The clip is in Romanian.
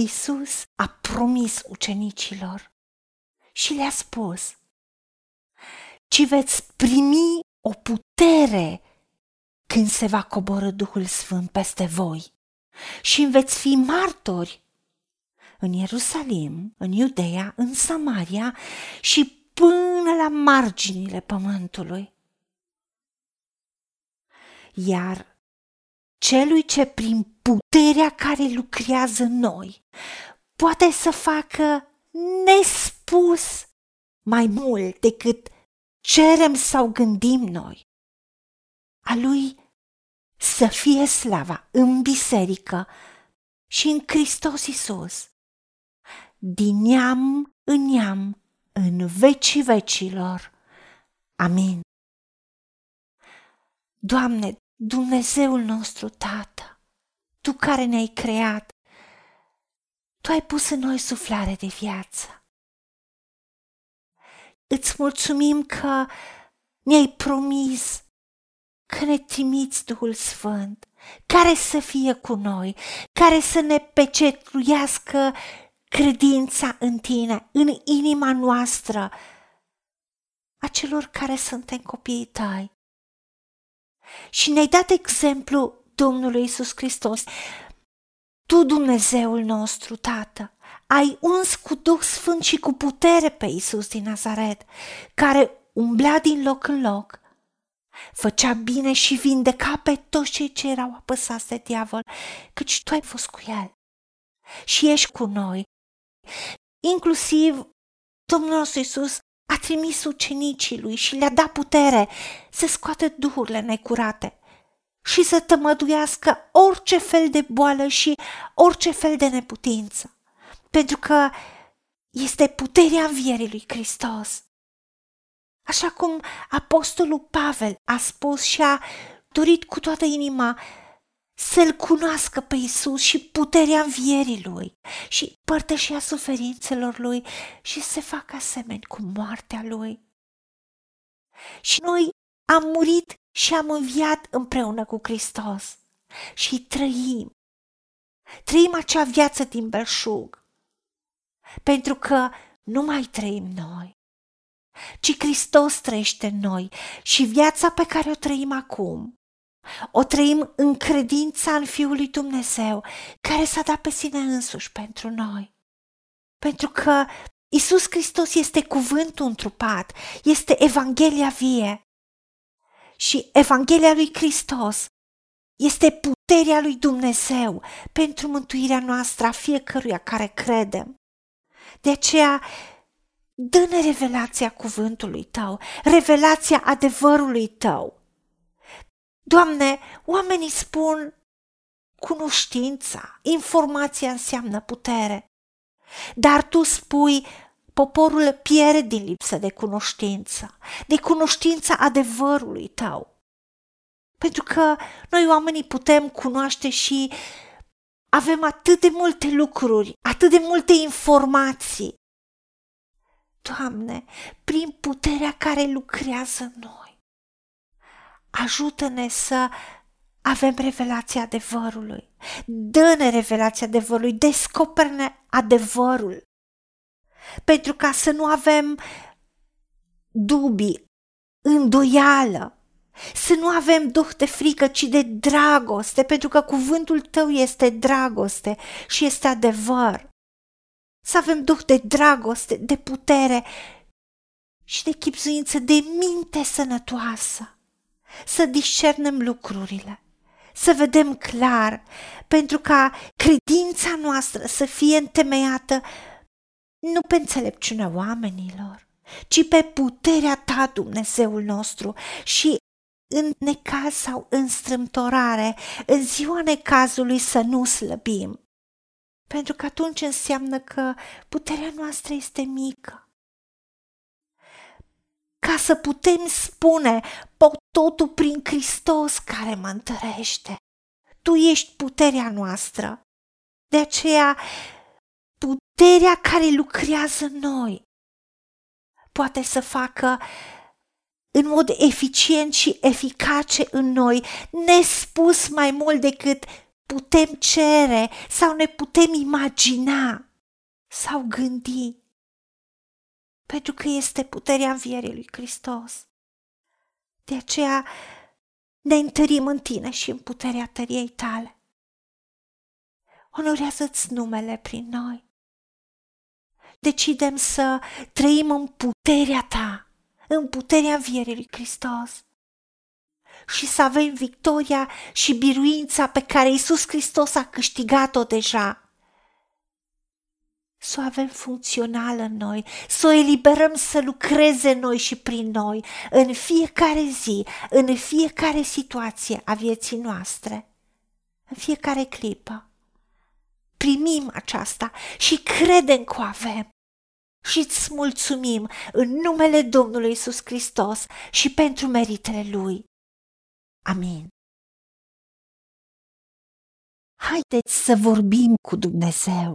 Isus a promis ucenicilor și le-a spus, ci veți primi o putere când se va coborâ Duhul Sfânt peste voi și veți fi martori în Ierusalim, în Iudeea, în Samaria și până la marginile pământului. Iar celui ce prin puterea care lucrează în noi poate să facă nespus mai mult decât cerem sau gândim noi. A lui să fie slava în biserică și în Hristos Isus, din neam în neam, în vecii vecilor. Amin. Doamne, Dumnezeul nostru, Tată, Tu care ne-ai creat, Tu ai pus în noi suflare de viață. Îți mulțumim că ne-ai promis că ne trimiți Duhul Sfânt, care să fie cu noi, care să ne pecetluiască credința în tine, în inima noastră, a celor care suntem copiii tăi. Și ne-ai dat exemplu Domnului Isus Hristos. Tu, Dumnezeul nostru, Tată, ai uns cu Duh Sfânt și cu putere pe Isus din Nazaret, care umblea din loc în loc, făcea bine și vindeca pe toți cei ce erau apăsați de diavol, căci tu ai fost cu el și ești cu noi. Inclusiv Domnul nostru Iisus a trimis ucenicii lui și le-a dat putere să scoată duhurile necurate și să tămăduiască orice fel de boală și orice fel de neputință. Pentru că este puterea învierii lui Hristos. Așa cum apostolul Pavel a spus și a dorit cu toată inima să-L cunoască pe Isus și puterea învierii Lui și părtășia suferințelor Lui și să se facă asemeni cu moartea Lui. Și noi am murit și am înviat împreună cu Hristos și trăim. Trăim acea viață din belșug, pentru că nu mai trăim noi, ci Hristos trăiește în noi și viața pe care o trăim acum o trăim în credința în Fiul lui Dumnezeu, care s-a dat pe sine însuși pentru noi. Pentru că Isus Hristos este cuvântul întrupat, este Evanghelia vie. Și Evanghelia lui Hristos este puterea lui Dumnezeu pentru mântuirea noastră a fiecăruia care credem. De aceea, dă-ne revelația cuvântului tău, revelația adevărului tău. Doamne, oamenii spun cunoștința, informația înseamnă putere. Dar tu spui, poporul pierde din lipsă de cunoștință, de cunoștința adevărului tău. Pentru că noi oamenii putem cunoaște și avem atât de multe lucruri, atât de multe informații. Doamne, prin puterea care lucrează în noi, ajută-ne să avem revelația adevărului. Dă-ne revelația adevărului, descoperă-ne adevărul. Pentru ca să nu avem dubii, îndoială, să nu avem duh de frică, ci de dragoste, pentru că cuvântul tău este dragoste și este adevăr. Să avem duh de dragoste, de putere și de chipzuință, de minte sănătoasă să discernem lucrurile, să vedem clar, pentru ca credința noastră să fie întemeiată nu pe înțelepciunea oamenilor, ci pe puterea ta, Dumnezeul nostru, și în necaz sau în strâmtorare, în ziua necazului să nu slăbim. Pentru că atunci înseamnă că puterea noastră este mică ca să putem spune, pot totul prin Hristos care mă întărește. Tu ești puterea noastră. De aceea, puterea care lucrează în noi poate să facă în mod eficient și eficace în noi, nespus mai mult decât putem cere sau ne putem imagina sau gândi. Pentru că este puterea învierii lui Hristos. De aceea ne întărim în tine și în puterea tăriei tale. Onorează-ți numele prin noi. Decidem să trăim în puterea ta, în puterea învierii lui Hristos și să avem victoria și biruința pe care Isus Hristos a câștigat-o deja. Să o avem funcțională în noi, să o eliberăm să lucreze în noi și prin noi, în fiecare zi, în fiecare situație a vieții noastre, în fiecare clipă. Primim aceasta și credem că o avem și îți mulțumim în numele Domnului Isus Hristos și pentru meritele Lui. Amin. Haideți să vorbim cu Dumnezeu,